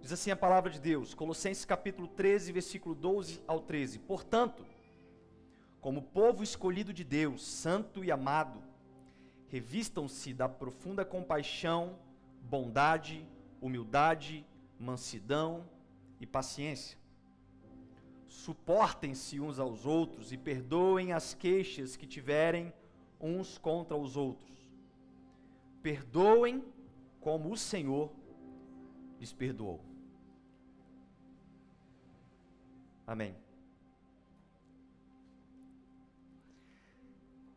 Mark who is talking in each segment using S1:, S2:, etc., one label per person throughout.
S1: Diz assim a palavra de Deus, Colossenses capítulo 13, versículo 12 ao 13. Portanto, como povo escolhido de Deus, santo e amado, revistam-se da profunda compaixão, bondade, humildade, mansidão e paciência. Suportem-se uns aos outros e perdoem as queixas que tiverem uns contra os outros. Perdoem como o Senhor lhes perdoou. Amém.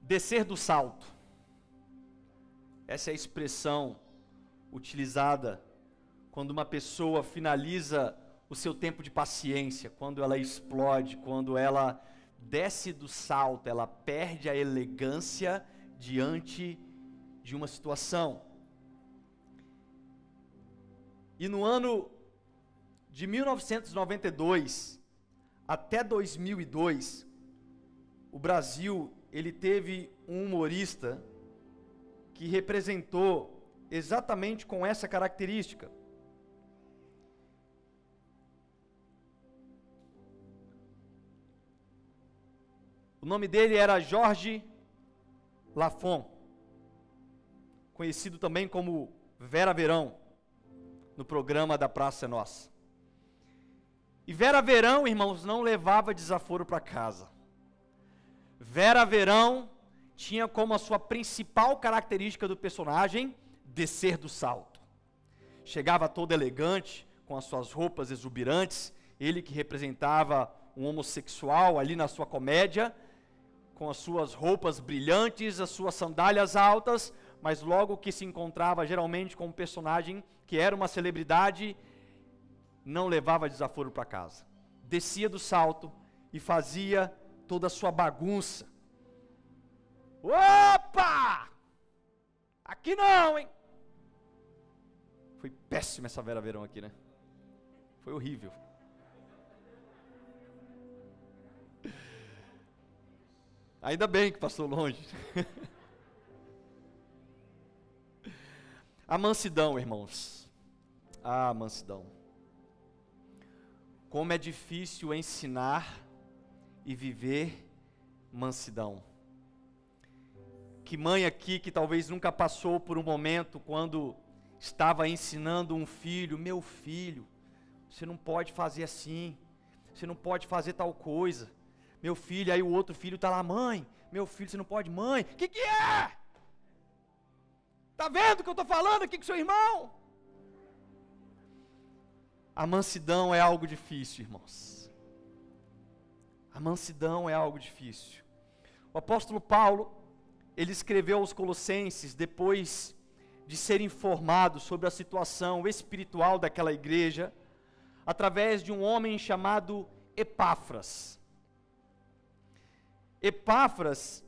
S1: Descer do salto. Essa é a expressão utilizada quando uma pessoa finaliza o seu tempo de paciência, quando ela explode, quando ela desce do salto, ela perde a elegância diante de uma situação. E no ano de 1992, até 2002, o Brasil ele teve um humorista que representou exatamente com essa característica. O nome dele era Jorge Lafon, conhecido também como Vera Verão, no programa da Praça Nossa. E Vera Verão, irmãos, não levava desaforo para casa. Vera Verão tinha como a sua principal característica do personagem descer do salto. Chegava todo elegante, com as suas roupas exuberantes, ele que representava um homossexual ali na sua comédia, com as suas roupas brilhantes, as suas sandálias altas, mas logo que se encontrava geralmente com um personagem que era uma celebridade, não levava desaforo para casa. Descia do salto e fazia toda a sua bagunça. Opa! Aqui não, hein? Foi péssima essa Vera Verão aqui, né? Foi horrível. Ainda bem que passou longe. a mansidão, irmãos. Ah, mansidão. Como é difícil ensinar e viver mansidão. Que mãe aqui que talvez nunca passou por um momento quando estava ensinando um filho, meu filho, você não pode fazer assim, você não pode fazer tal coisa. Meu filho, aí o outro filho está lá, mãe, meu filho, você não pode, mãe, o que, que é? Está vendo o que eu estou falando aqui com seu irmão? A mansidão é algo difícil, irmãos. A mansidão é algo difícil. O apóstolo Paulo, ele escreveu aos Colossenses depois de ser informado sobre a situação espiritual daquela igreja, através de um homem chamado Epáfras. Epáfras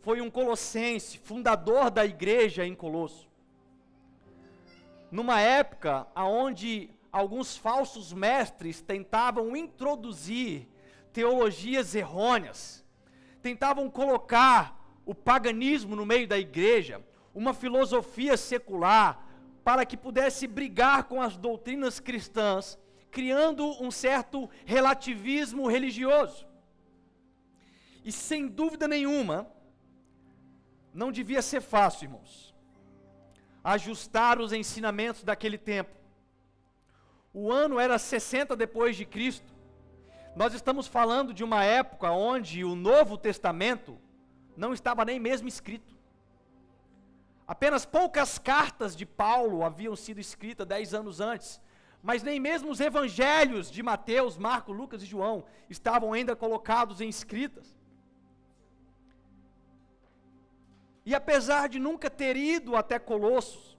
S1: foi um colossense, fundador da igreja em Colosso. Numa época onde alguns falsos mestres tentavam introduzir teologias errôneas, tentavam colocar o paganismo no meio da igreja, uma filosofia secular, para que pudesse brigar com as doutrinas cristãs, criando um certo relativismo religioso. E sem dúvida nenhuma, não devia ser fácil, irmãos, ajustar os ensinamentos daquele tempo o ano era 60 depois de Cristo. Nós estamos falando de uma época onde o Novo Testamento não estava nem mesmo escrito. Apenas poucas cartas de Paulo haviam sido escritas dez anos antes, mas nem mesmo os evangelhos de Mateus, Marcos, Lucas e João estavam ainda colocados em escritas. E apesar de nunca ter ido até Colossos,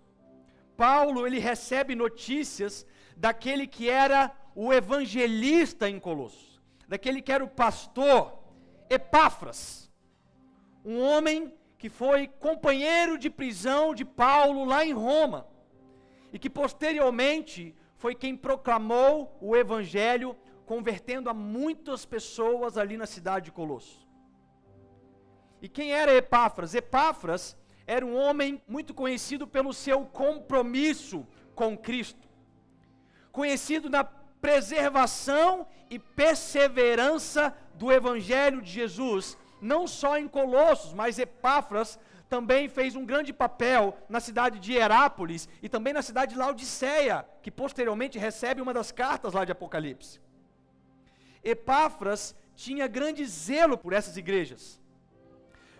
S1: Paulo ele recebe notícias daquele que era o evangelista em Colossos, daquele que era o pastor, Epáfras, um homem que foi companheiro de prisão de Paulo lá em Roma, e que posteriormente foi quem proclamou o evangelho, convertendo a muitas pessoas ali na cidade de Colossos. E quem era Epáfras? Epáfras era um homem muito conhecido pelo seu compromisso com Cristo conhecido na preservação e perseverança do Evangelho de Jesus, não só em Colossos, mas Epáfras também fez um grande papel na cidade de Herápolis e também na cidade de Laodiceia, que posteriormente recebe uma das cartas lá de Apocalipse. Epáfras tinha grande zelo por essas igrejas.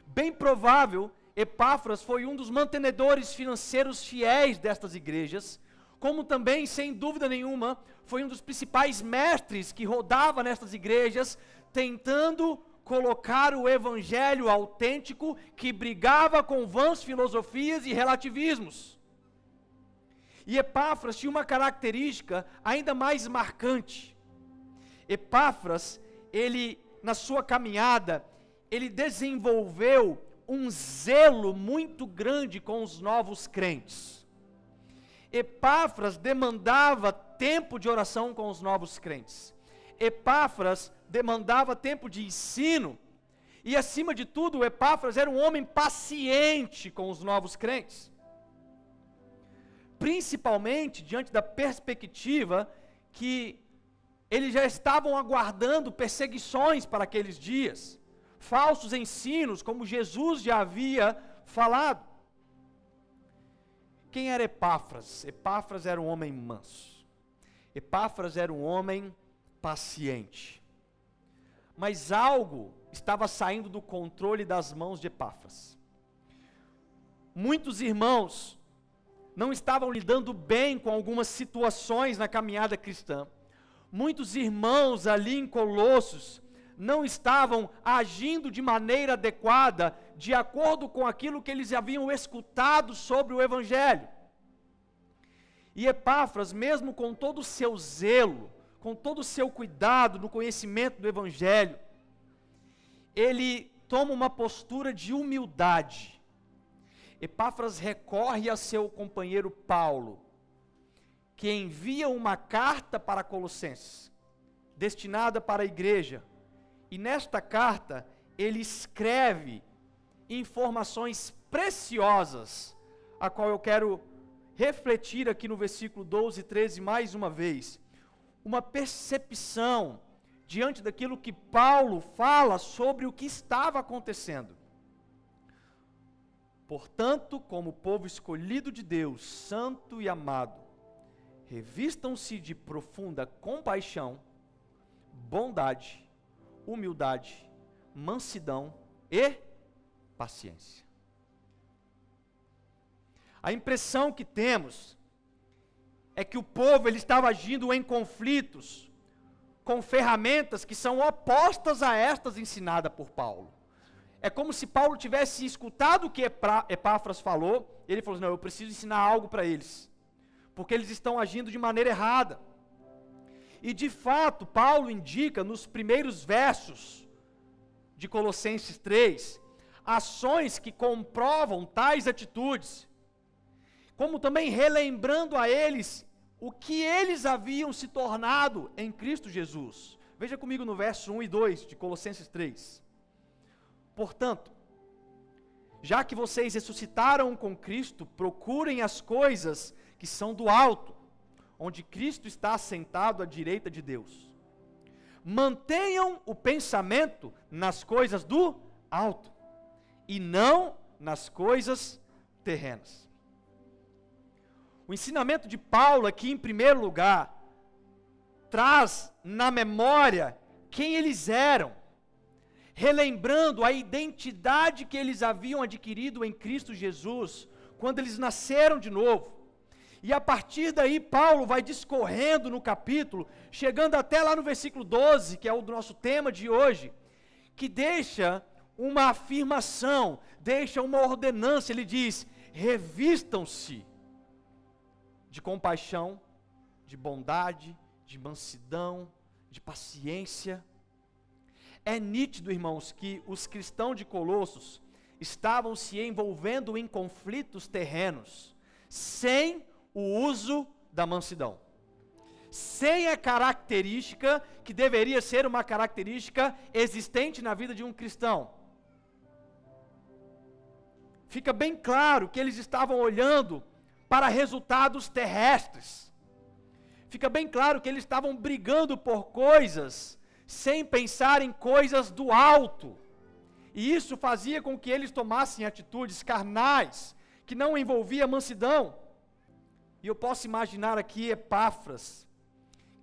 S1: Bem provável, Epáfras foi um dos mantenedores financeiros fiéis destas igrejas, como também, sem dúvida nenhuma, foi um dos principais mestres que rodava nestas igrejas, tentando colocar o evangelho autêntico que brigava com vãs filosofias e relativismos. E Epáfras tinha uma característica ainda mais marcante. Epáfras, ele na sua caminhada, ele desenvolveu um zelo muito grande com os novos crentes. Epáfras demandava tempo de oração com os novos crentes. Epáfras demandava tempo de ensino, e acima de tudo, Epáfras era um homem paciente com os novos crentes. Principalmente diante da perspectiva que eles já estavam aguardando perseguições para aqueles dias, falsos ensinos, como Jesus já havia falado. Quem era Epáfras? Epáfras era um homem manso. Epáfras era um homem paciente. Mas algo estava saindo do controle das mãos de Epáfras. Muitos irmãos não estavam lidando bem com algumas situações na caminhada cristã. Muitos irmãos ali em Colossos não estavam agindo de maneira adequada, de acordo com aquilo que eles haviam escutado sobre o Evangelho. E Epáfras, mesmo com todo o seu zelo, com todo o seu cuidado no conhecimento do Evangelho, ele toma uma postura de humildade. Epáfras recorre a seu companheiro Paulo, que envia uma carta para Colossenses, destinada para a igreja. E nesta carta, ele escreve informações preciosas, a qual eu quero refletir aqui no versículo 12 e 13 mais uma vez uma percepção diante daquilo que Paulo fala sobre o que estava acontecendo. Portanto, como povo escolhido de Deus, santo e amado, revistam-se de profunda compaixão, bondade, humildade, mansidão e paciência. A impressão que temos é que o povo ele estava agindo em conflitos com ferramentas que são opostas a estas ensinadas por Paulo. É como se Paulo tivesse escutado o que Epáfras falou, ele falou: assim, Não, eu preciso ensinar algo para eles, porque eles estão agindo de maneira errada. E de fato, Paulo indica nos primeiros versos de Colossenses 3 ações que comprovam tais atitudes, como também relembrando a eles o que eles haviam se tornado em Cristo Jesus. Veja comigo no verso 1 e 2 de Colossenses 3. Portanto, já que vocês ressuscitaram com Cristo, procurem as coisas que são do alto, onde Cristo está assentado à direita de Deus. Mantenham o pensamento nas coisas do alto e não nas coisas terrenas. O ensinamento de Paulo aqui, em primeiro lugar, traz na memória quem eles eram, relembrando a identidade que eles haviam adquirido em Cristo Jesus, quando eles nasceram de novo. E a partir daí, Paulo vai discorrendo no capítulo, chegando até lá no versículo 12, que é o nosso tema de hoje, que deixa uma afirmação, deixa uma ordenança. Ele diz: revistam-se de compaixão, de bondade, de mansidão, de paciência. É nítido, irmãos, que os cristãos de Colossos estavam se envolvendo em conflitos terrenos, sem o uso da mansidão. Sem a característica que deveria ser uma característica existente na vida de um cristão. Fica bem claro que eles estavam olhando para resultados terrestres. fica bem claro que eles estavam brigando por coisas sem pensar em coisas do alto. E isso fazia com que eles tomassem atitudes carnais, que não envolvia mansidão. E eu posso imaginar aqui Epáfras,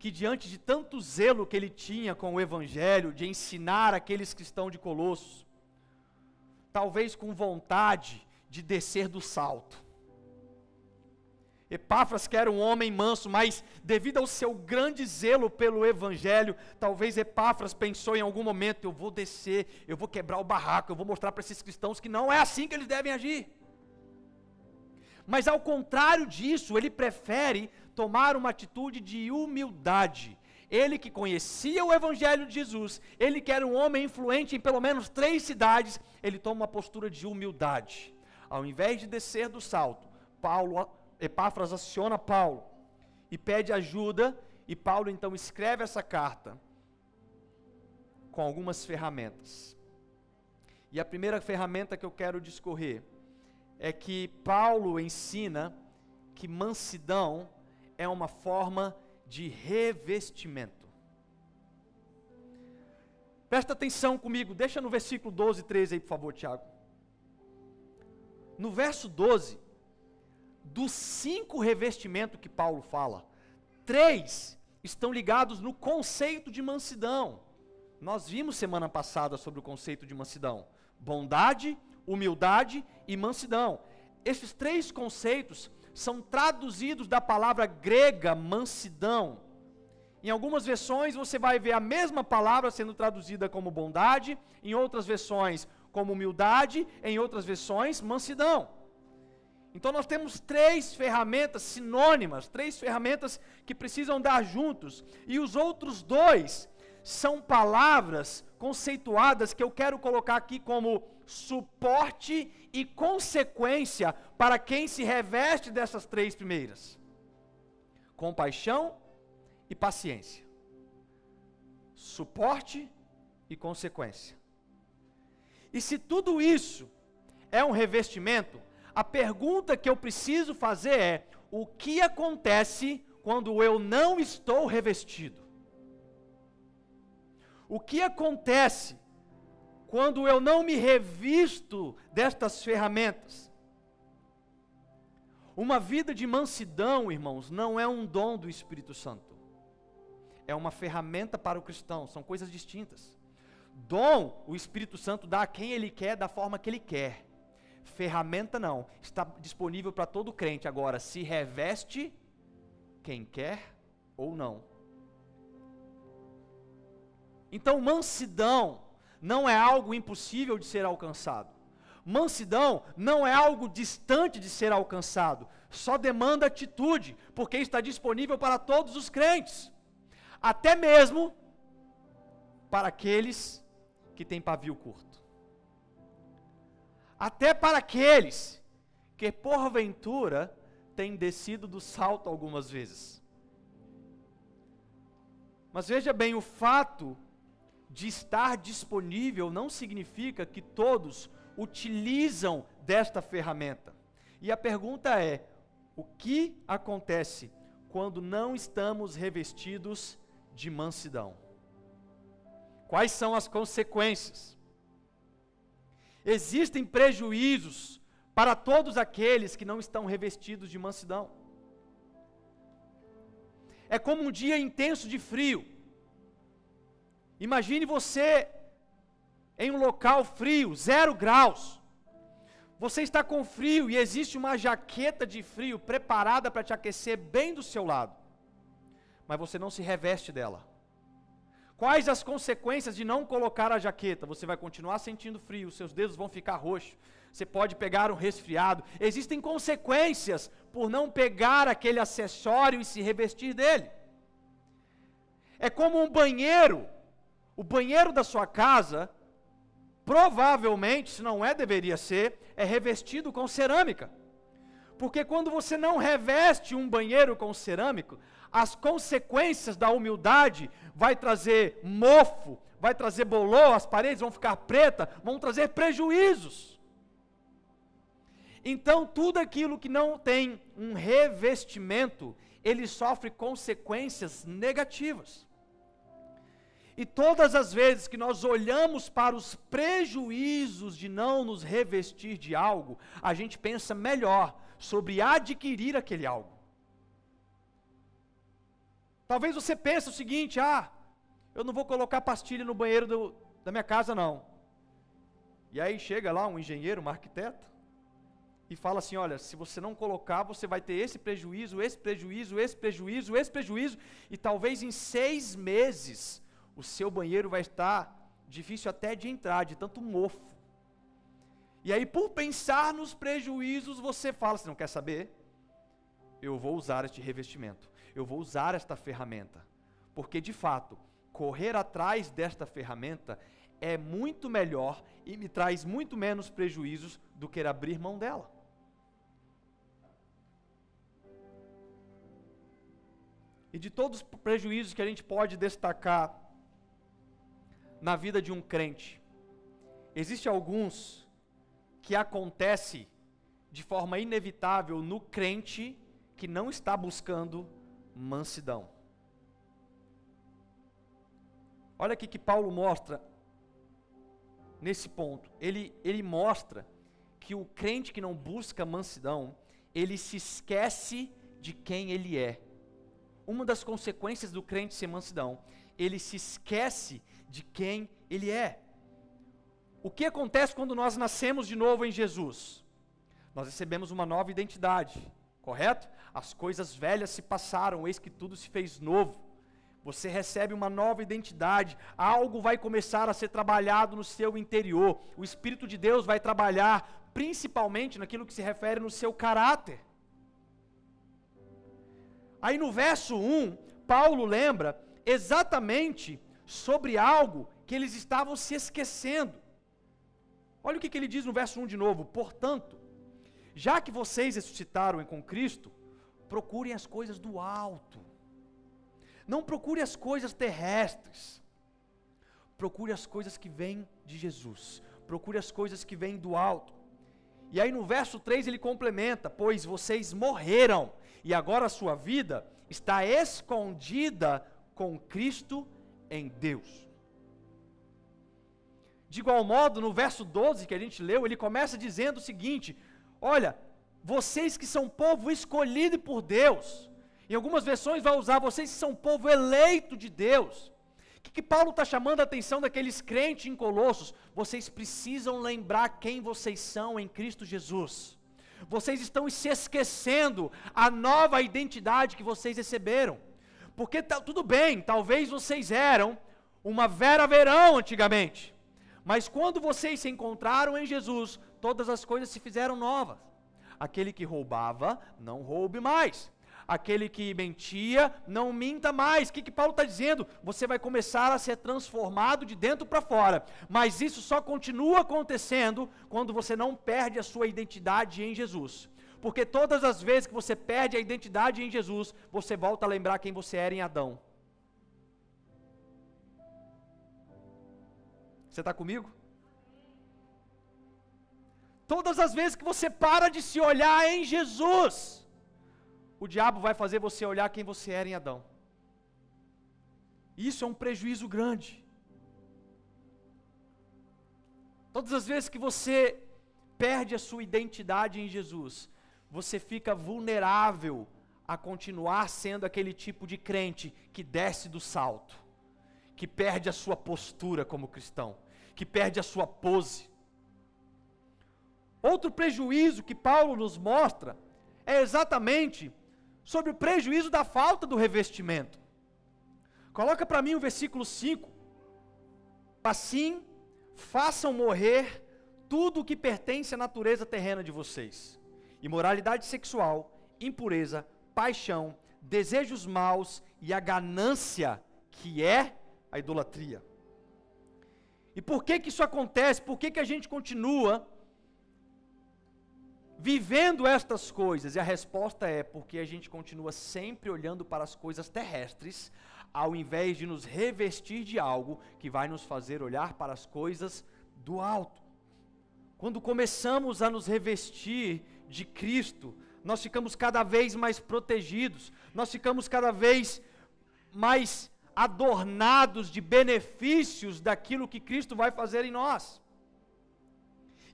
S1: que diante de tanto zelo que ele tinha com o evangelho, de ensinar aqueles que estão de Colossos, talvez com vontade de descer do salto. Epáfras que era um homem manso, mas devido ao seu grande zelo pelo evangelho, talvez Epáfras pensou em algum momento: eu vou descer, eu vou quebrar o barraco, eu vou mostrar para esses cristãos que não é assim que eles devem agir. Mas ao contrário disso, ele prefere tomar uma atitude de humildade. Ele que conhecia o Evangelho de Jesus, ele que era um homem influente em pelo menos três cidades, ele toma uma postura de humildade. Ao invés de descer do salto, Paulo, Epáfras aciona Paulo e pede ajuda, e Paulo então escreve essa carta com algumas ferramentas. E a primeira ferramenta que eu quero discorrer é que Paulo ensina que mansidão é uma forma de revestimento. Presta atenção comigo, deixa no versículo 12 e 13 aí, por favor, Tiago. No verso 12, dos cinco revestimentos que Paulo fala, três estão ligados no conceito de mansidão. Nós vimos semana passada sobre o conceito de mansidão: bondade, humildade e mansidão. Esses três conceitos são traduzidos da palavra grega mansidão. Em algumas versões você vai ver a mesma palavra sendo traduzida como bondade, em outras versões como humildade, em outras versões mansidão. Então nós temos três ferramentas sinônimas, três ferramentas que precisam dar juntos, e os outros dois são palavras conceituadas que eu quero colocar aqui como suporte e consequência para quem se reveste dessas três primeiras: compaixão e paciência. Suporte e consequência. E se tudo isso é um revestimento, a pergunta que eu preciso fazer é: o que acontece quando eu não estou revestido? O que acontece quando eu não me revisto destas ferramentas. Uma vida de mansidão, irmãos, não é um dom do Espírito Santo. É uma ferramenta para o cristão, são coisas distintas. Dom, o Espírito Santo dá a quem ele quer, da forma que ele quer. Ferramenta não, está disponível para todo crente. Agora, se reveste quem quer ou não. Então, mansidão não é algo impossível de ser alcançado. Mansidão não é algo distante de ser alcançado, só demanda atitude, porque está disponível para todos os crentes, até mesmo para aqueles que têm pavio curto. Até para aqueles que porventura têm descido do salto algumas vezes. Mas veja bem, o fato de estar disponível não significa que todos utilizam desta ferramenta. E a pergunta é: o que acontece quando não estamos revestidos de mansidão? Quais são as consequências? Existem prejuízos para todos aqueles que não estão revestidos de mansidão. É como um dia intenso de frio Imagine você em um local frio, zero graus. Você está com frio e existe uma jaqueta de frio preparada para te aquecer bem do seu lado, mas você não se reveste dela. Quais as consequências de não colocar a jaqueta? Você vai continuar sentindo frio, seus dedos vão ficar roxos, você pode pegar um resfriado. Existem consequências por não pegar aquele acessório e se revestir dele. É como um banheiro o banheiro da sua casa, provavelmente, se não é, deveria ser, é revestido com cerâmica. Porque quando você não reveste um banheiro com cerâmico, as consequências da humildade vai trazer mofo, vai trazer bolô, as paredes vão ficar pretas, vão trazer prejuízos. Então, tudo aquilo que não tem um revestimento, ele sofre consequências negativas. E todas as vezes que nós olhamos para os prejuízos de não nos revestir de algo, a gente pensa melhor sobre adquirir aquele algo. Talvez você pense o seguinte: ah, eu não vou colocar pastilha no banheiro do, da minha casa, não. E aí chega lá um engenheiro, um arquiteto, e fala assim: olha, se você não colocar, você vai ter esse prejuízo, esse prejuízo, esse prejuízo, esse prejuízo, e talvez em seis meses o seu banheiro vai estar difícil até de entrar, de tanto mofo. E aí, por pensar nos prejuízos, você fala: você não quer saber? Eu vou usar este revestimento, eu vou usar esta ferramenta, porque de fato, correr atrás desta ferramenta é muito melhor e me traz muito menos prejuízos do que abrir mão dela. E de todos os prejuízos que a gente pode destacar na vida de um crente, existem alguns que acontece de forma inevitável no crente que não está buscando mansidão. Olha aqui que Paulo mostra nesse ponto. Ele, ele mostra que o crente que não busca mansidão, ele se esquece de quem ele é uma das consequências do crente ser mansidão, ele se esquece de quem ele é. O que acontece quando nós nascemos de novo em Jesus? Nós recebemos uma nova identidade, correto? As coisas velhas se passaram, eis que tudo se fez novo. Você recebe uma nova identidade, algo vai começar a ser trabalhado no seu interior. O Espírito de Deus vai trabalhar principalmente naquilo que se refere no seu caráter. Aí no verso 1, Paulo lembra exatamente sobre algo que eles estavam se esquecendo. Olha o que, que ele diz no verso 1 de novo: Portanto, já que vocês ressuscitaram com Cristo, procurem as coisas do alto. Não procure as coisas terrestres. Procure as coisas que vêm de Jesus. Procure as coisas que vêm do alto. E aí no verso 3 ele complementa: Pois vocês morreram e agora a sua vida está escondida com Cristo em Deus. De igual modo, no verso 12 que a gente leu, ele começa dizendo o seguinte: Olha, vocês que são povo escolhido por Deus, em algumas versões vai usar vocês que são povo eleito de Deus. O que, que Paulo está chamando a atenção daqueles crentes em Colossos? Vocês precisam lembrar quem vocês são em Cristo Jesus. Vocês estão se esquecendo a nova identidade que vocês receberam. Porque tá, tudo bem, talvez vocês eram uma Vera Verão antigamente. Mas quando vocês se encontraram em Jesus, todas as coisas se fizeram novas. Aquele que roubava, não roube mais aquele que mentia, não minta mais. O que, que Paulo está dizendo? Você vai começar a ser transformado de dentro para fora. Mas isso só continua acontecendo quando você não perde a sua identidade em Jesus. Porque todas as vezes que você perde a identidade em Jesus, você volta a lembrar quem você era em Adão. Você está comigo? Todas as vezes que você para de se olhar em Jesus, o diabo vai fazer você olhar quem você era em Adão. Isso é um prejuízo grande. Todas as vezes que você perde a sua identidade em Jesus, você fica vulnerável a continuar sendo aquele tipo de crente que desce do salto, que perde a sua postura como cristão, que perde a sua pose. Outro prejuízo que Paulo nos mostra é exatamente sobre o prejuízo da falta do revestimento. Coloca para mim o versículo 5. Assim, façam morrer tudo o que pertence à natureza terrena de vocês: imoralidade sexual, impureza, paixão, desejos maus e a ganância, que é a idolatria. E por que que isso acontece? Por que que a gente continua vivendo estas coisas? E a resposta é porque a gente continua sempre olhando para as coisas terrestres, ao invés de nos revestir de algo que vai nos fazer olhar para as coisas do alto. Quando começamos a nos revestir de Cristo, nós ficamos cada vez mais protegidos, nós ficamos cada vez mais adornados de benefícios daquilo que Cristo vai fazer em nós.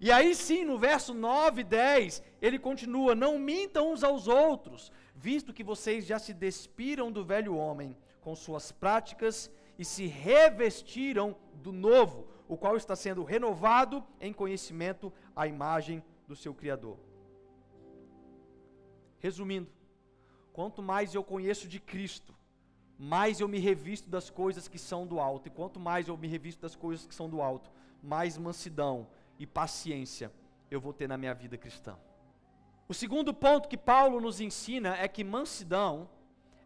S1: E aí sim, no verso 9 e 10, ele continua: Não mintam uns aos outros, visto que vocês já se despiram do velho homem com suas práticas e se revestiram do novo, o qual está sendo renovado em conhecimento à imagem do seu Criador. Resumindo, quanto mais eu conheço de Cristo, mais eu me revisto das coisas que são do alto. E quanto mais eu me revisto das coisas que são do alto, mais mansidão e paciência eu vou ter na minha vida cristã. O segundo ponto que Paulo nos ensina é que mansidão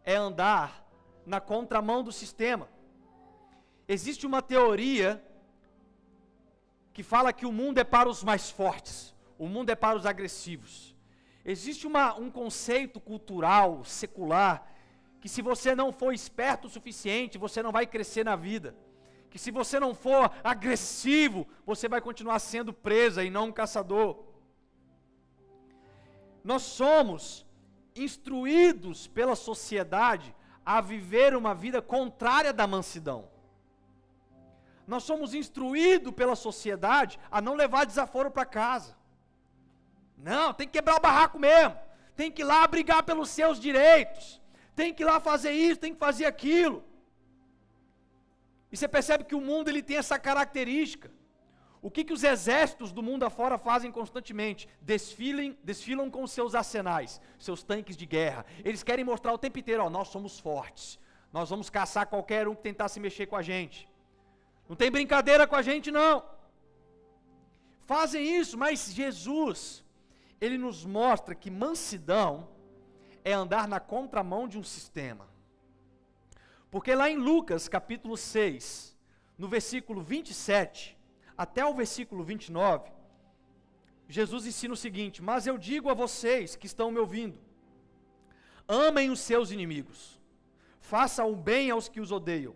S1: é andar na contramão do sistema. Existe uma teoria que fala que o mundo é para os mais fortes, o mundo é para os agressivos. Existe uma, um conceito cultural, secular, que se você não for esperto o suficiente, você não vai crescer na vida. Que se você não for agressivo, você vai continuar sendo presa e não um caçador. Nós somos instruídos pela sociedade a viver uma vida contrária da mansidão. Nós somos instruídos pela sociedade a não levar desaforo para casa. Não, tem que quebrar o barraco mesmo. Tem que ir lá brigar pelos seus direitos. Tem que ir lá fazer isso, tem que fazer aquilo. E você percebe que o mundo ele tem essa característica. O que, que os exércitos do mundo afora fazem constantemente? Desfilem, desfilam com seus arsenais, seus tanques de guerra. Eles querem mostrar o tempo inteiro, ó, nós somos fortes. Nós vamos caçar qualquer um que tentar se mexer com a gente. Não tem brincadeira com a gente, não. Fazem isso, mas Jesus, ele nos mostra que mansidão é andar na contramão de um sistema. Porque lá em Lucas capítulo 6, no versículo 27, até o versículo 29, Jesus ensina o seguinte: Mas eu digo a vocês que estão me ouvindo, amem os seus inimigos, façam o bem aos que os odeiam,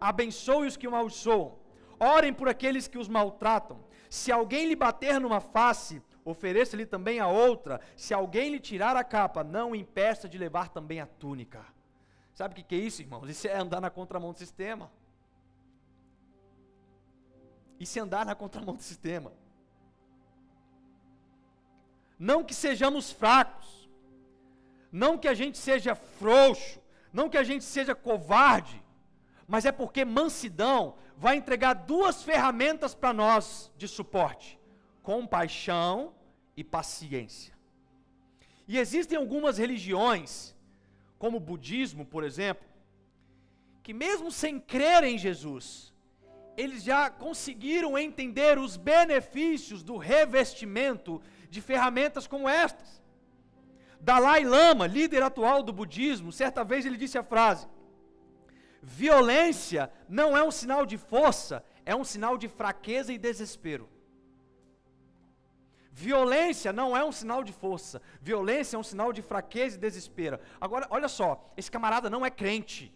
S1: abençoe os que o amaldiçoam, orem por aqueles que os maltratam. Se alguém lhe bater numa face, ofereça-lhe também a outra. Se alguém lhe tirar a capa, não impeça de levar também a túnica. Sabe o que, é isso, irmãos? Isso é andar na contramão do sistema. E se andar na contramão do sistema. Não que sejamos fracos, não que a gente seja frouxo, não que a gente seja covarde, mas é porque mansidão vai entregar duas ferramentas para nós de suporte: compaixão e paciência. E existem algumas religiões, como o budismo, por exemplo, que mesmo sem crer em Jesus, eles já conseguiram entender os benefícios do revestimento de ferramentas como estas. Dalai Lama, líder atual do budismo, certa vez ele disse a frase: Violência não é um sinal de força, é um sinal de fraqueza e desespero. Violência não é um sinal de força, violência é um sinal de fraqueza e desespero. Agora, olha só, esse camarada não é crente.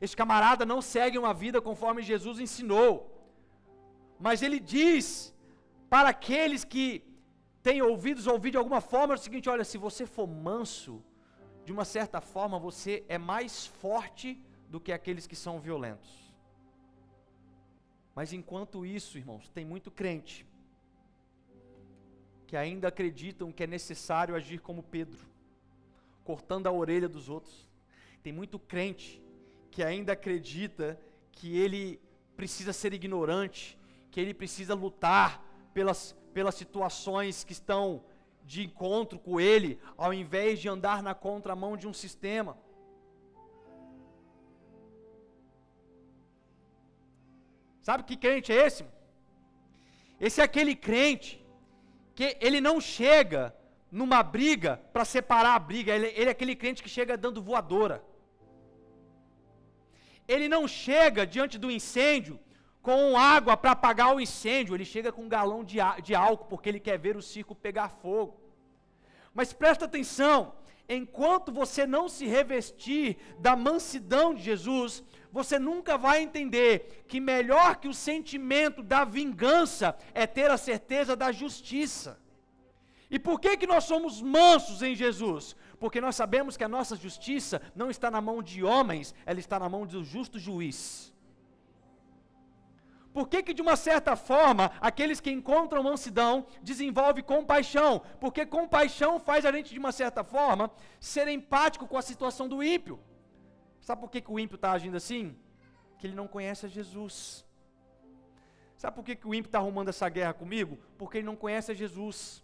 S1: Esse camarada não segue uma vida conforme Jesus ensinou. Mas ele diz para aqueles que têm ouvidos ouvir de alguma forma é o seguinte: olha, se você for manso, de uma certa forma você é mais forte do que aqueles que são violentos. Mas enquanto isso, irmãos, tem muito crente que ainda acreditam que é necessário agir como Pedro, cortando a orelha dos outros. Tem muito crente que ainda acredita que ele precisa ser ignorante, que ele precisa lutar pelas, pelas situações que estão de encontro com ele, ao invés de andar na contramão de um sistema. Sabe que crente é esse? Esse é aquele crente que ele não chega numa briga para separar a briga, ele, ele é aquele crente que chega dando voadora. Ele não chega diante do incêndio com água para apagar o incêndio, ele chega com um galão de, de álcool, porque ele quer ver o circo pegar fogo. Mas presta atenção, enquanto você não se revestir da mansidão de Jesus, você nunca vai entender que melhor que o sentimento da vingança é ter a certeza da justiça. E por que que nós somos mansos em Jesus? Porque nós sabemos que a nossa justiça não está na mão de homens, ela está na mão do justo juiz. Por que, que, de uma certa forma, aqueles que encontram mansidão desenvolvem compaixão? Porque compaixão faz a gente, de uma certa forma, ser empático com a situação do ímpio. Sabe por que, que o ímpio está agindo assim? Que ele não conhece a Jesus. Sabe por que, que o ímpio está arrumando essa guerra comigo? Porque ele não conhece a Jesus.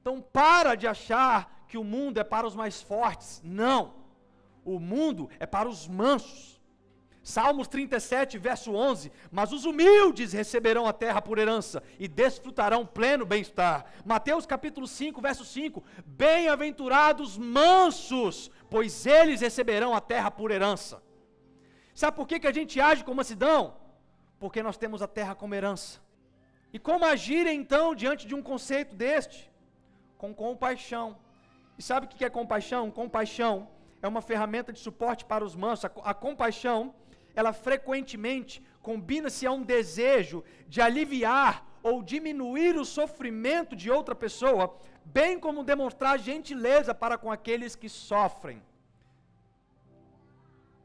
S1: Então para de achar que o mundo é para os mais fortes. Não. O mundo é para os mansos. Salmos 37, verso 11: Mas os humildes receberão a terra por herança e desfrutarão pleno bem-estar. Mateus capítulo 5, verso 5: Bem-aventurados mansos, pois eles receberão a terra por herança. Sabe por que, que a gente age como mansidão? Porque nós temos a terra como herança. E como agir então diante de um conceito deste? com compaixão. E sabe o que é compaixão? Compaixão é uma ferramenta de suporte para os mansos. A, a compaixão, ela frequentemente combina-se a um desejo de aliviar ou diminuir o sofrimento de outra pessoa, bem como demonstrar gentileza para com aqueles que sofrem.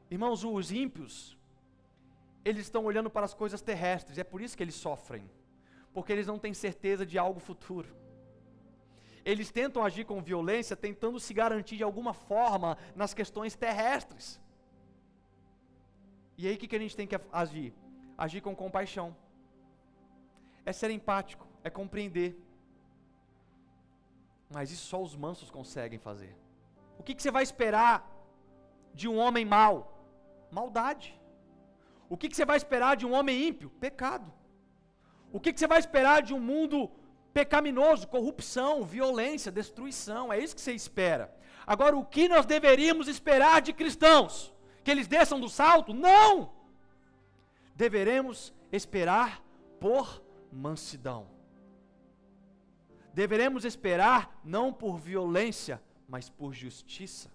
S1: Irmãos, os ímpios, eles estão olhando para as coisas terrestres, é por isso que eles sofrem, porque eles não têm certeza de algo futuro eles tentam agir com violência, tentando se garantir de alguma forma nas questões terrestres. E aí o que, que a gente tem que agir? Agir com compaixão. É ser empático, é compreender. Mas isso só os mansos conseguem fazer. O que, que você vai esperar de um homem mau? Maldade. O que, que você vai esperar de um homem ímpio? Pecado. O que, que você vai esperar de um mundo pecaminoso, corrupção, violência, destruição. É isso que você espera. Agora, o que nós deveríamos esperar de cristãos? Que eles desçam do salto? Não! Deveremos esperar por mansidão. Deveremos esperar não por violência, mas por justiça.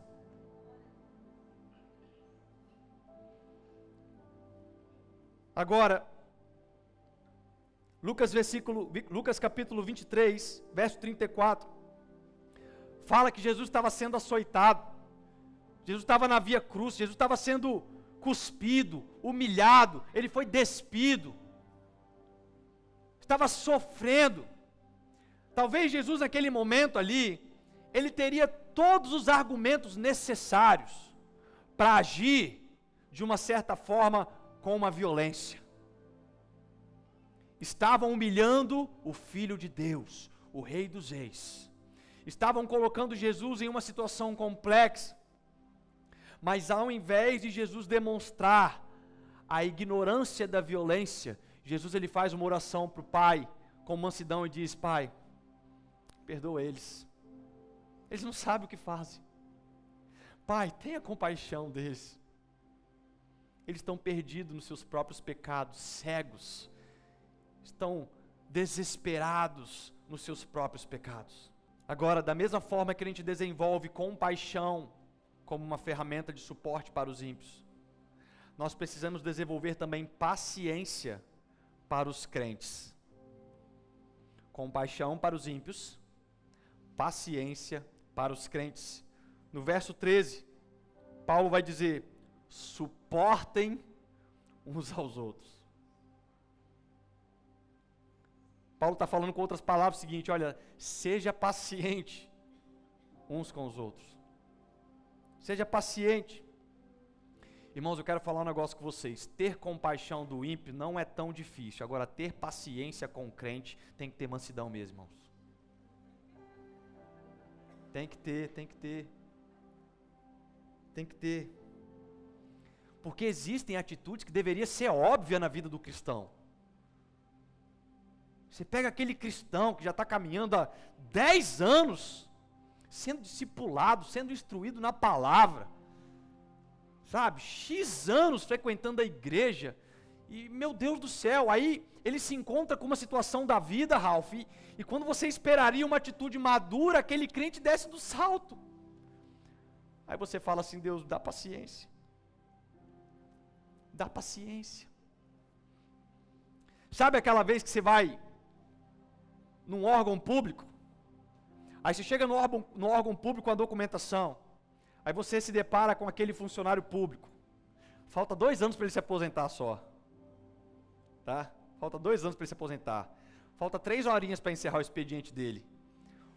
S1: Agora, Lucas, versículo, Lucas capítulo 23, verso 34. Fala que Jesus estava sendo açoitado. Jesus estava na via cruz, Jesus estava sendo cuspido, humilhado, ele foi despido. Estava sofrendo. Talvez Jesus naquele momento ali, ele teria todos os argumentos necessários para agir de uma certa forma com uma violência estavam humilhando o Filho de Deus, o Rei dos Reis. Estavam colocando Jesus em uma situação complexa. Mas ao invés de Jesus demonstrar a ignorância da violência, Jesus ele faz uma oração para o Pai com mansidão e diz: Pai, perdoa eles. Eles não sabem o que fazem. Pai, tenha compaixão deles. Eles estão perdidos nos seus próprios pecados, cegos estão desesperados nos seus próprios pecados. Agora, da mesma forma que a gente desenvolve compaixão como uma ferramenta de suporte para os ímpios, nós precisamos desenvolver também paciência para os crentes. Compaixão para os ímpios, paciência para os crentes. No verso 13, Paulo vai dizer: suportem uns aos outros. Paulo está falando com outras palavras o seguinte: olha, seja paciente uns com os outros. Seja paciente. Irmãos, eu quero falar um negócio com vocês. Ter compaixão do ímpio não é tão difícil. Agora, ter paciência com o crente tem que ter mansidão mesmo, irmãos. Tem que ter, tem que ter. Tem que ter. Porque existem atitudes que deveria ser óbvia na vida do cristão. Você pega aquele cristão que já está caminhando há 10 anos, sendo discipulado, sendo instruído na palavra, sabe? X anos frequentando a igreja, e meu Deus do céu, aí ele se encontra com uma situação da vida, Ralph, e, e quando você esperaria uma atitude madura, aquele crente desce do salto. Aí você fala assim: Deus, dá paciência. Dá paciência. Sabe aquela vez que você vai num órgão público. Aí você chega no órgão, no órgão público com a documentação. Aí você se depara com aquele funcionário público. Falta dois anos para ele se aposentar só. Tá? Falta dois anos para ele se aposentar. Falta três horinhas para encerrar o expediente dele.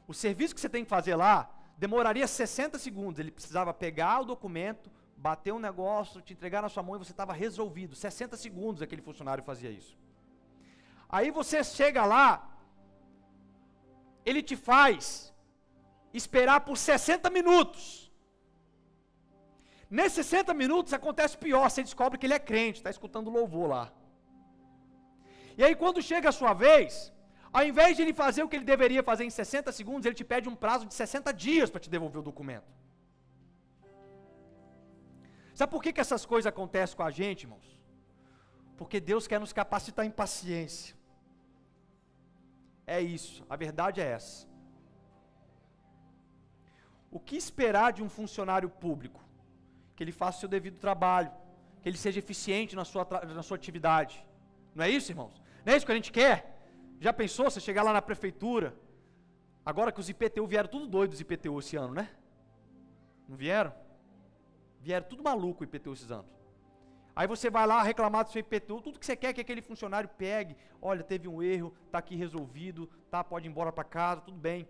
S1: O serviço que você tem que fazer lá demoraria 60 segundos. Ele precisava pegar o documento, bater um negócio, te entregar na sua mão e você estava resolvido. 60 segundos aquele funcionário fazia isso. Aí você chega lá, ele te faz esperar por 60 minutos. Nesses 60 minutos acontece pior, você descobre que ele é crente, está escutando louvor lá. E aí quando chega a sua vez, ao invés de ele fazer o que ele deveria fazer em 60 segundos, ele te pede um prazo de 60 dias para te devolver o documento. Sabe por que, que essas coisas acontecem com a gente, irmãos? Porque Deus quer nos capacitar em paciência. É isso, a verdade é essa. O que esperar de um funcionário público? Que ele faça o seu devido trabalho, que ele seja eficiente na sua, na sua atividade. Não é isso, irmãos? Não é isso que a gente quer? Já pensou você chegar lá na prefeitura? Agora que os IPTU vieram tudo doidos, os IPTU esse ano, né? Não vieram? Vieram tudo maluco IPTU esses anos. Aí você vai lá reclamar do seu IPTU, tudo que você quer que aquele funcionário pegue, olha, teve um erro, está aqui resolvido, tá, pode ir embora para casa, tudo bem.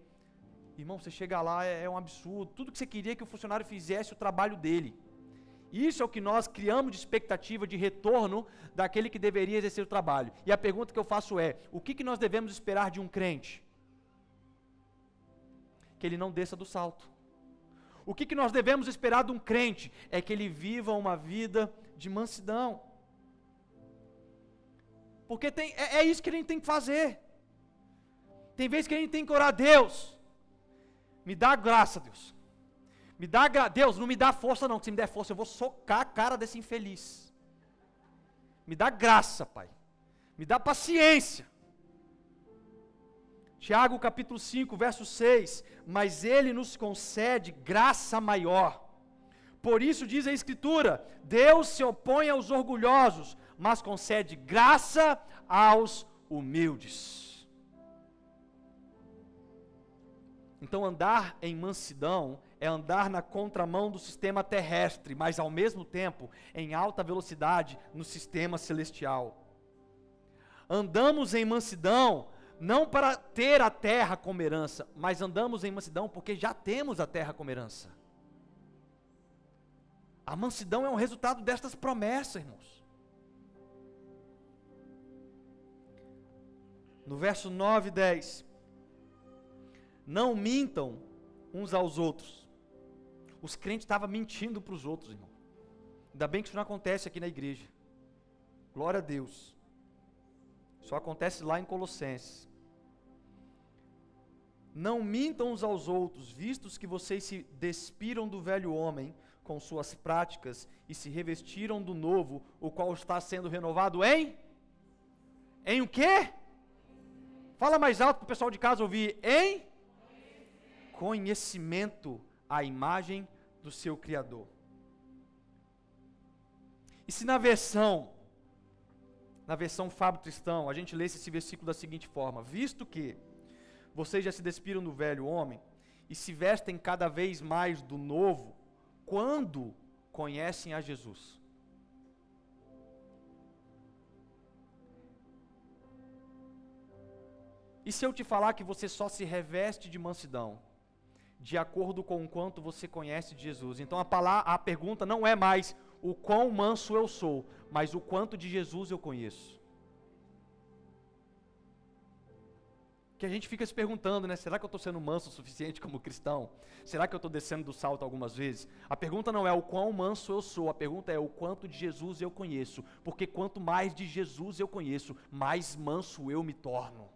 S1: Irmão, você chega lá, é, é um absurdo. Tudo que você queria que o funcionário fizesse o trabalho dele. Isso é o que nós criamos de expectativa de retorno daquele que deveria exercer o trabalho. E a pergunta que eu faço é: o que, que nós devemos esperar de um crente? Que ele não desça do salto. O que, que nós devemos esperar de um crente? É que ele viva uma vida de mansidão. Porque tem, é, é isso que a gente tem que fazer. Tem vezes que a gente tem que orar a Deus. Me dá graça, Deus. Me dá Deus, não me dá força não, que se me der força eu vou socar a cara desse infeliz. Me dá graça, Pai. Me dá paciência. Tiago capítulo 5, verso 6, mas ele nos concede graça maior. Por isso diz a escritura: Deus se opõe aos orgulhosos, mas concede graça aos humildes. Então andar em mansidão é andar na contramão do sistema terrestre, mas ao mesmo tempo em alta velocidade no sistema celestial. Andamos em mansidão não para ter a terra como herança, mas andamos em mansidão porque já temos a terra como herança. A mansidão é um resultado destas promessas, irmãos. No verso 9 e 10. Não mintam uns aos outros, os crentes estavam mentindo para os outros, irmão. Ainda bem que isso não acontece aqui na igreja. Glória a Deus. Só acontece lá em Colossenses. Não mintam uns aos outros, vistos que vocês se despiram do velho homem com suas práticas e se revestiram do novo, o qual está sendo renovado em em o quê? Fala mais alto para o pessoal de casa ouvir. Em conhecimento, a imagem do seu Criador. E se na versão, na versão Fábio Tristão, a gente lê esse versículo da seguinte forma: Visto que vocês já se despiram do velho homem e se vestem cada vez mais do novo, quando conhecem a Jesus. E se eu te falar que você só se reveste de mansidão, de acordo com o quanto você conhece de Jesus. Então a, palavra, a pergunta não é mais o quão manso eu sou, mas o quanto de Jesus eu conheço. Que a gente fica se perguntando, né? Será que eu estou sendo manso o suficiente como cristão? Será que eu estou descendo do salto algumas vezes? A pergunta não é o quão manso eu sou, a pergunta é o quanto de Jesus eu conheço. Porque quanto mais de Jesus eu conheço, mais manso eu me torno.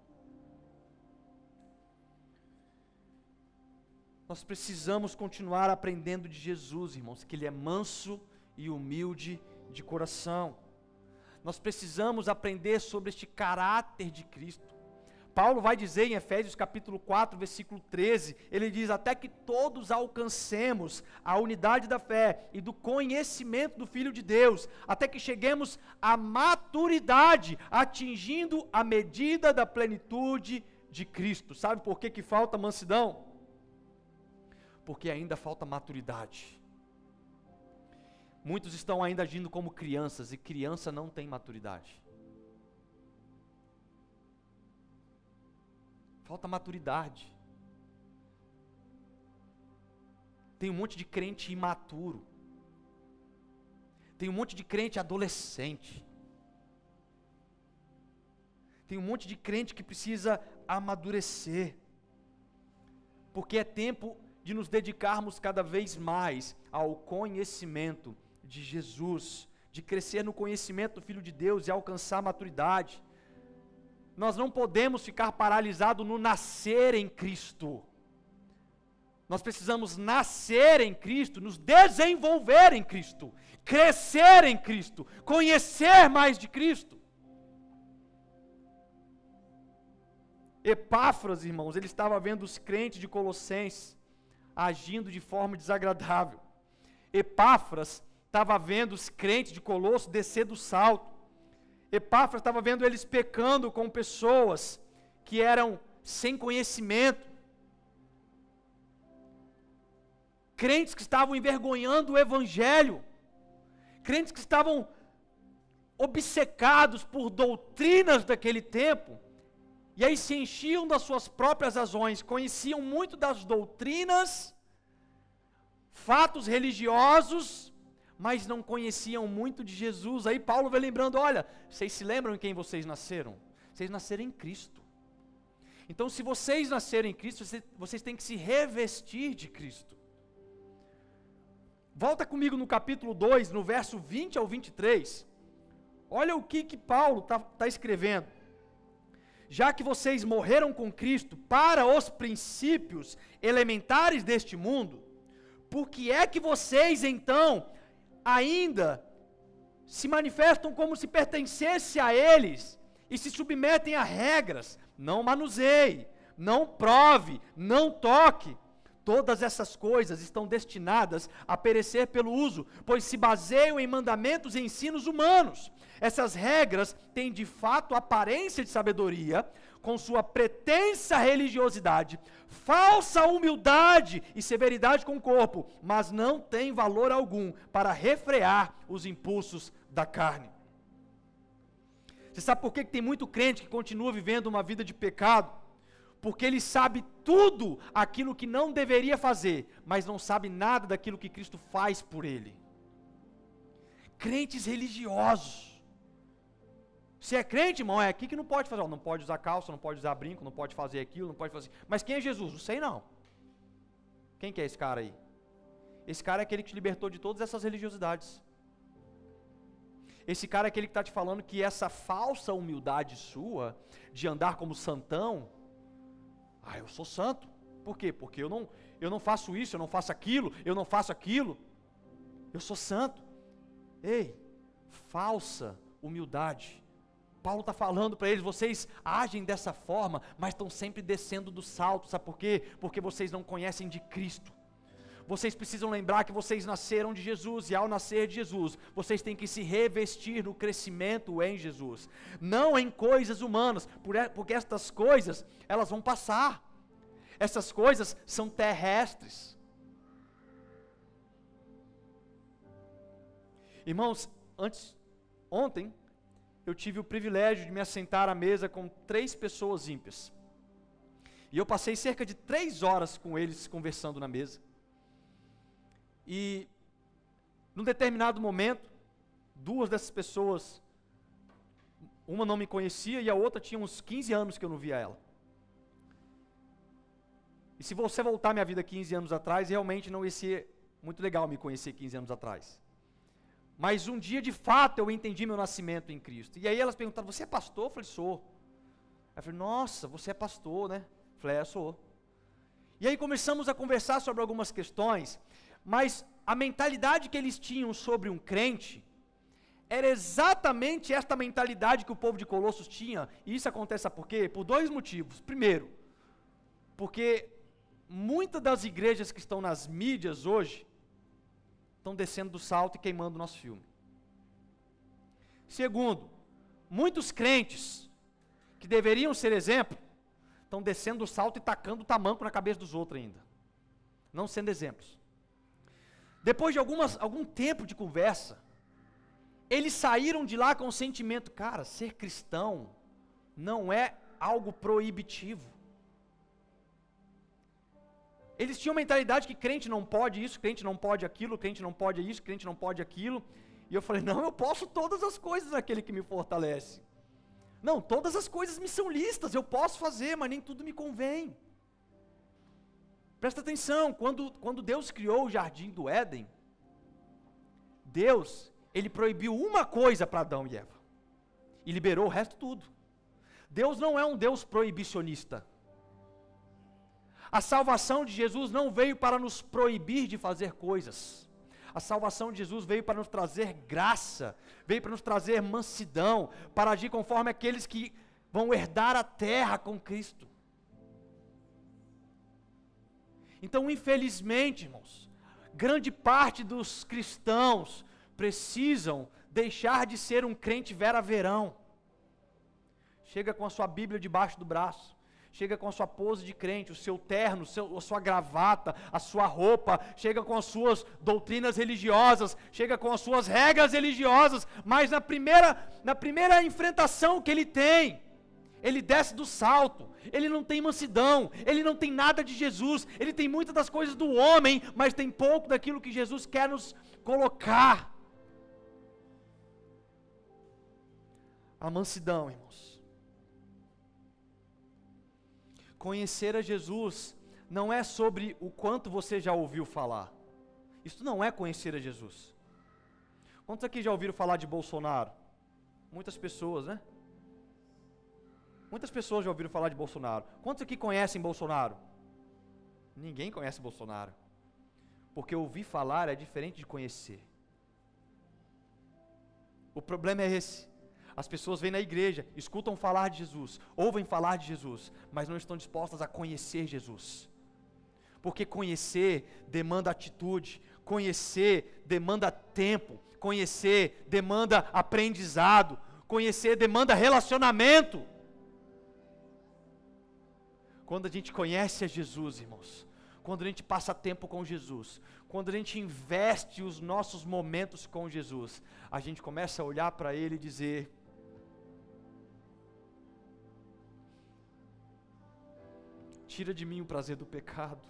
S1: Nós precisamos continuar aprendendo de Jesus, irmãos, que Ele é manso e humilde de coração. Nós precisamos aprender sobre este caráter de Cristo. Paulo vai dizer em Efésios capítulo 4, versículo 13, ele diz: Até que todos alcancemos a unidade da fé e do conhecimento do Filho de Deus, até que cheguemos à maturidade, atingindo a medida da plenitude de Cristo. Sabe por que, que falta mansidão? Porque ainda falta maturidade. Muitos estão ainda agindo como crianças e criança não tem maturidade. Falta maturidade. Tem um monte de crente imaturo. Tem um monte de crente adolescente. Tem um monte de crente que precisa amadurecer. Porque é tempo de nos dedicarmos cada vez mais ao conhecimento de Jesus, de crescer no conhecimento do Filho de Deus e alcançar a maturidade. Nós não podemos ficar paralisados no nascer em Cristo. Nós precisamos nascer em Cristo, nos desenvolver em Cristo, crescer em Cristo, conhecer mais de Cristo. Epáfras, irmãos, ele estava vendo os crentes de Colossenses agindo de forma desagradável. Epáfras estava vendo os crentes de Colosso descer do salto. Epáfras estava vendo eles pecando com pessoas que eram sem conhecimento. Crentes que estavam envergonhando o evangelho. Crentes que estavam obcecados por doutrinas daquele tempo. E aí se enchiam das suas próprias razões, conheciam muito das doutrinas, fatos religiosos, mas não conheciam muito de Jesus. Aí Paulo vai lembrando: olha, vocês se lembram em quem vocês nasceram? Vocês nasceram em Cristo. Então, se vocês nasceram em Cristo, vocês, vocês têm que se revestir de Cristo. Volta comigo no capítulo 2, no verso 20 ao 23. Olha o que, que Paulo está tá escrevendo. Já que vocês morreram com Cristo para os princípios elementares deste mundo, por que é que vocês então ainda se manifestam como se pertencesse a eles e se submetem a regras. Não manuseie, não prove, não toque. Todas essas coisas estão destinadas a perecer pelo uso, pois se baseiam em mandamentos e ensinos humanos. Essas regras têm de fato aparência de sabedoria, com sua pretensa religiosidade, falsa humildade e severidade com o corpo, mas não tem valor algum para refrear os impulsos da carne. Você sabe por que tem muito crente que continua vivendo uma vida de pecado? Porque ele sabe tudo aquilo que não deveria fazer, mas não sabe nada daquilo que Cristo faz por ele. Crentes religiosos se é crente, irmão, é aqui que não pode fazer. Não pode usar calça, não pode usar brinco, não pode fazer aquilo, não pode fazer. Mas quem é Jesus? Não sei não. Quem que é esse cara aí? Esse cara é aquele que te libertou de todas essas religiosidades. Esse cara é aquele que está te falando que essa falsa humildade sua, de andar como santão, ah, eu sou santo. Por quê? Porque eu não, eu não faço isso, eu não faço aquilo, eu não faço aquilo. Eu sou santo. Ei, falsa humildade. Paulo está falando para eles: vocês agem dessa forma, mas estão sempre descendo do salto, sabe por quê? Porque vocês não conhecem de Cristo. Vocês precisam lembrar que vocês nasceram de Jesus, e ao nascer de Jesus, vocês têm que se revestir no crescimento em Jesus, não em coisas humanas, porque estas coisas, elas vão passar, essas coisas são terrestres. Irmãos, antes, ontem, eu tive o privilégio de me assentar à mesa com três pessoas ímpias. E eu passei cerca de três horas com eles conversando na mesa. E, num determinado momento, duas dessas pessoas, uma não me conhecia e a outra tinha uns 15 anos que eu não via ela. E se você voltar minha vida 15 anos atrás, realmente não ia ser muito legal me conhecer 15 anos atrás. Mas um dia, de fato, eu entendi meu nascimento em Cristo. E aí elas perguntaram: Você é pastor? Eu falei: Sou. Eu falei: Nossa, você é pastor, né? Eu falei: É, sou. E aí começamos a conversar sobre algumas questões, mas a mentalidade que eles tinham sobre um crente era exatamente esta mentalidade que o povo de Colossos tinha. E isso acontece por quê? Por dois motivos. Primeiro, porque muitas das igrejas que estão nas mídias hoje estão descendo do salto e queimando o nosso filme. Segundo, muitos crentes que deveriam ser exemplo, estão descendo o salto e tacando o tamanco na cabeça dos outros ainda. Não sendo exemplos. Depois de algumas, algum tempo de conversa, eles saíram de lá com o sentimento, cara, ser cristão não é algo proibitivo. Eles tinham mentalidade que crente não pode isso, crente não pode aquilo, crente não pode isso, crente não pode aquilo. E eu falei: não, eu posso todas as coisas naquele que me fortalece. Não, todas as coisas me são listas, eu posso fazer, mas nem tudo me convém. Presta atenção, quando, quando Deus criou o jardim do Éden, Deus, ele proibiu uma coisa para Adão e Eva, e liberou o resto tudo. Deus não é um Deus proibicionista. A salvação de Jesus não veio para nos proibir de fazer coisas. A salvação de Jesus veio para nos trazer graça, veio para nos trazer mansidão, para agir conforme aqueles que vão herdar a terra com Cristo. Então, infelizmente, irmãos, grande parte dos cristãos precisam deixar de ser um crente vera-verão. Chega com a sua Bíblia debaixo do braço chega com a sua pose de crente, o seu terno, seu, a sua gravata, a sua roupa, chega com as suas doutrinas religiosas, chega com as suas regras religiosas, mas na primeira, na primeira enfrentação que ele tem, ele desce do salto, ele não tem mansidão, ele não tem nada de Jesus, ele tem muitas das coisas do homem, mas tem pouco daquilo que Jesus quer nos colocar. A mansidão, irmãos Conhecer a Jesus não é sobre o quanto você já ouviu falar. Isso não é conhecer a Jesus. Quantos aqui já ouviram falar de Bolsonaro? Muitas pessoas, né? Muitas pessoas já ouviram falar de Bolsonaro. Quantos aqui conhecem Bolsonaro? Ninguém conhece Bolsonaro. Porque ouvir falar é diferente de conhecer. O problema é esse. As pessoas vêm na igreja, escutam falar de Jesus, ouvem falar de Jesus, mas não estão dispostas a conhecer Jesus. Porque conhecer demanda atitude, conhecer demanda tempo, conhecer demanda aprendizado, conhecer demanda relacionamento. Quando a gente conhece a Jesus, irmãos, quando a gente passa tempo com Jesus, quando a gente investe os nossos momentos com Jesus, a gente começa a olhar para Ele e dizer: Tira de mim o prazer do pecado.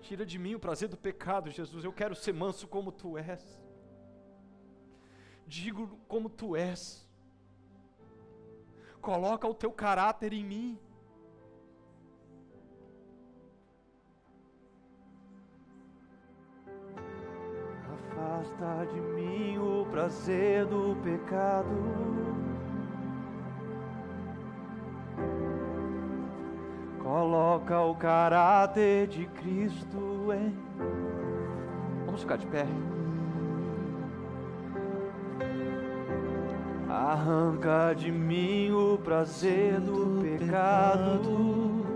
S1: Tira de mim o prazer do pecado, Jesus. Eu quero ser manso como tu és. Digo como tu és. Coloca o teu caráter em mim. Afasta de mim o prazer do pecado. Coloca o caráter de Cristo em. Vamos ficar de pé. Arranca de mim o prazer do pecado.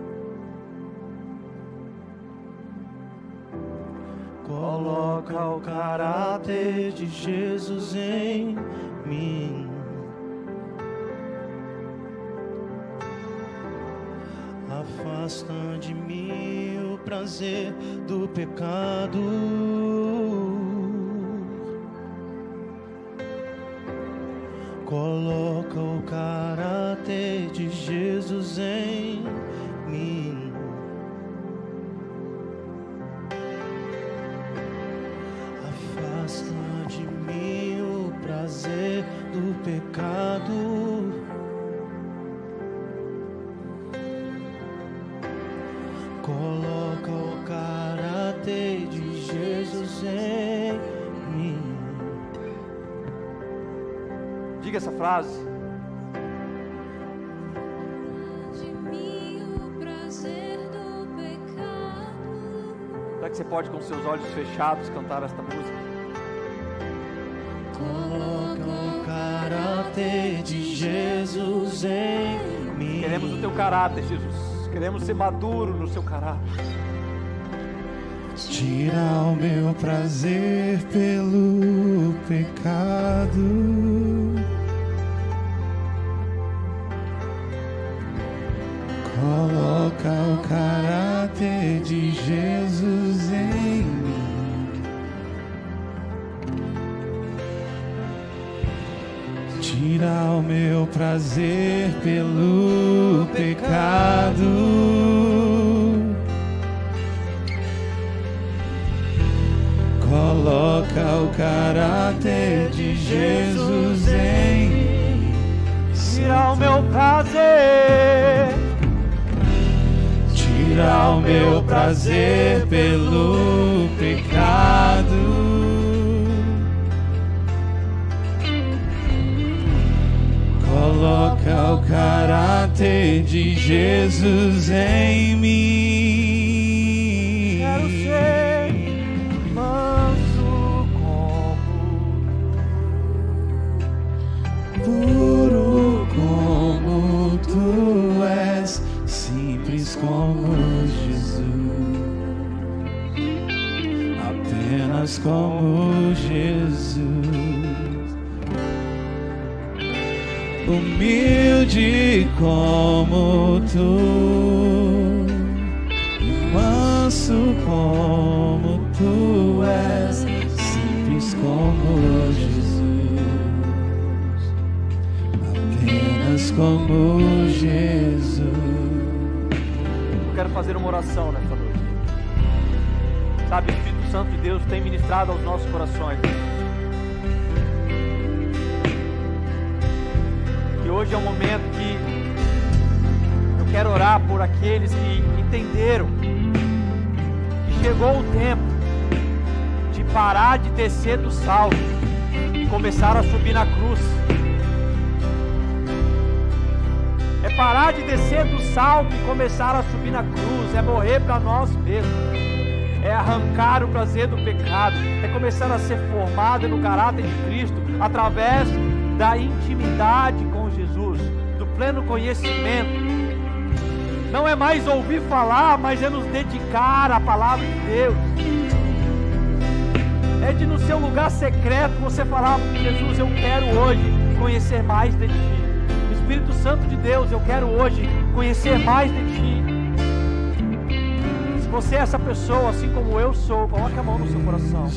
S1: Coloca o caráter de Jesus em mim.
S2: afasta de mim o prazer do pecado. Coloca
S1: seus olhos fechados, cantar esta música?
S2: Coloca o caráter de Jesus em mim.
S1: Queremos o teu caráter, Jesus. Queremos ser maduro no seu caráter.
S2: Tira o meu prazer pelo pecado. Tira o meu prazer pelo pecado. Coloca o caráter de Jesus em mim.
S1: Tira o meu prazer.
S2: Tira o meu prazer pelo pecado. Coloca o caráter de Jesus em mim.
S1: Quero ser manso como
S2: Puro como tu és, simples como Jesus. Apenas como Humilde como tu, manso como tu és, simples como Jesus apenas como Jesus.
S1: Eu quero fazer uma oração nessa noite. Sabe, o Espírito Santo de Deus tem ministrado aos nossos corações. Hoje é um momento que eu quero orar por aqueles que entenderam que chegou o tempo de parar de descer do salto e começar a subir na cruz. É parar de descer do salto e começar a subir na cruz. É morrer para nós mesmos. É arrancar o prazer do pecado. É começar a ser formado no caráter de Cristo através da intimidade com Jesus, do pleno conhecimento. Não é mais ouvir falar, mas é nos dedicar à palavra de Deus. É de no seu lugar secreto você falar, Jesus, eu quero hoje conhecer mais de ti. Espírito Santo de Deus, eu quero hoje conhecer mais de ti. Se você é essa pessoa, assim como eu sou, coloque a mão no seu coração.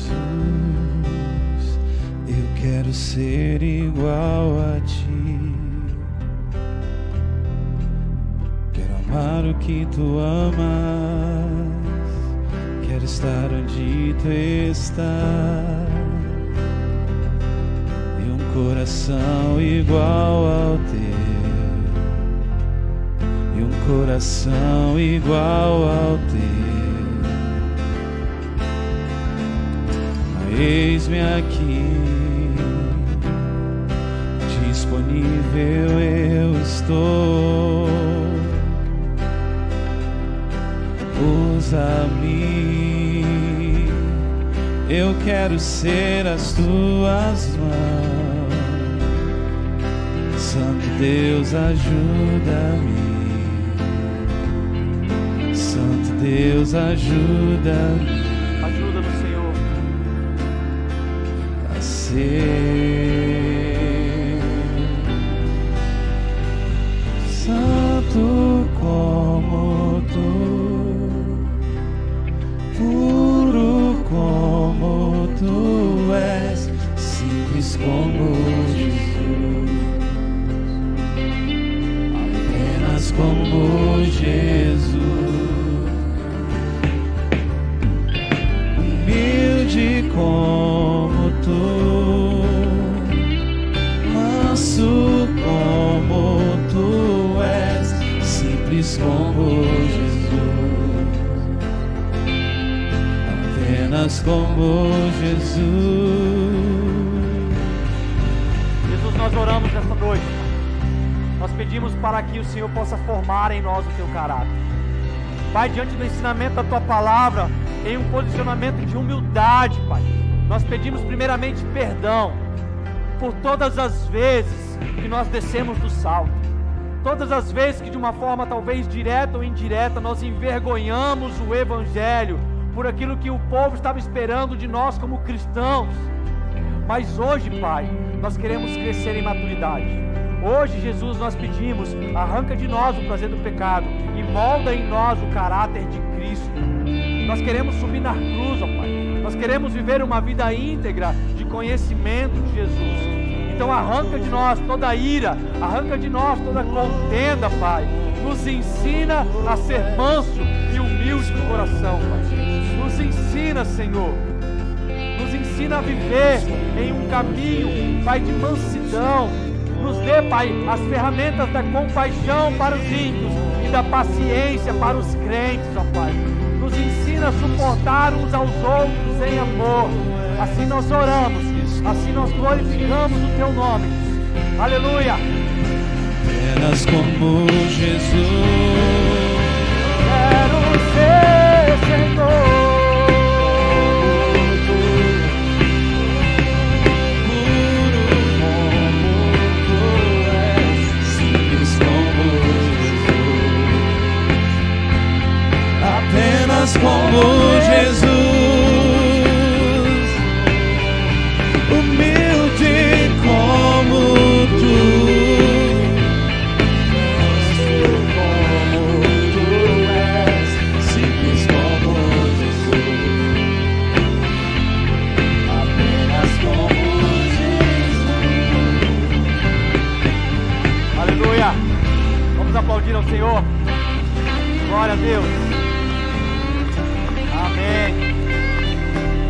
S2: Quero ser igual a ti. Quero amar o que tu amas. Quero estar onde tu estás. E um coração igual ao teu. E um coração igual ao teu. Eis-me aqui, disponível eu estou. Usa-me, eu quero ser as tuas mãos. Santo Deus, ajuda-me. Santo Deus, ajuda-me.
S1: Ajuda no Senhor.
S2: a ser como Jesus. Jesus,
S1: nós oramos nesta noite. Nós pedimos para que o Senhor possa formar em nós o teu caráter. Pai, diante do ensinamento da tua palavra, em um posicionamento de humildade, Pai. Nós pedimos primeiramente perdão por todas as vezes que nós descemos do salto. Todas as vezes que de uma forma talvez direta ou indireta nós envergonhamos o evangelho por aquilo que o povo estava esperando de nós como cristãos. Mas hoje, Pai, nós queremos crescer em maturidade. Hoje, Jesus, nós pedimos, arranca de nós o prazer do pecado e molda em nós o caráter de Cristo. Nós queremos subir na cruz, ó Pai. Nós queremos viver uma vida íntegra de conhecimento de Jesus. Então arranca de nós toda ira, arranca de nós toda contenda, Pai. Nos ensina a ser manso e humilde de coração, Pai. Nos ensina, Senhor. Nos ensina a viver em um caminho, Pai, de mansidão. Nos dê, Pai, as ferramentas da compaixão para os ímpios e da paciência para os crentes, ó Pai. Nos ensina a suportar uns aos outros em amor. Assim nós oramos, assim nós glorificamos o Teu nome. Aleluia.
S2: Apenas como Jesus.
S1: Quero ser Senhor.
S2: Como Jesus. Humilde como tu. Como tu és. Simples como Jesus. Apenas como Jesus.
S1: Aleluia. Vamos aplaudir ao Senhor. Glória a Deus.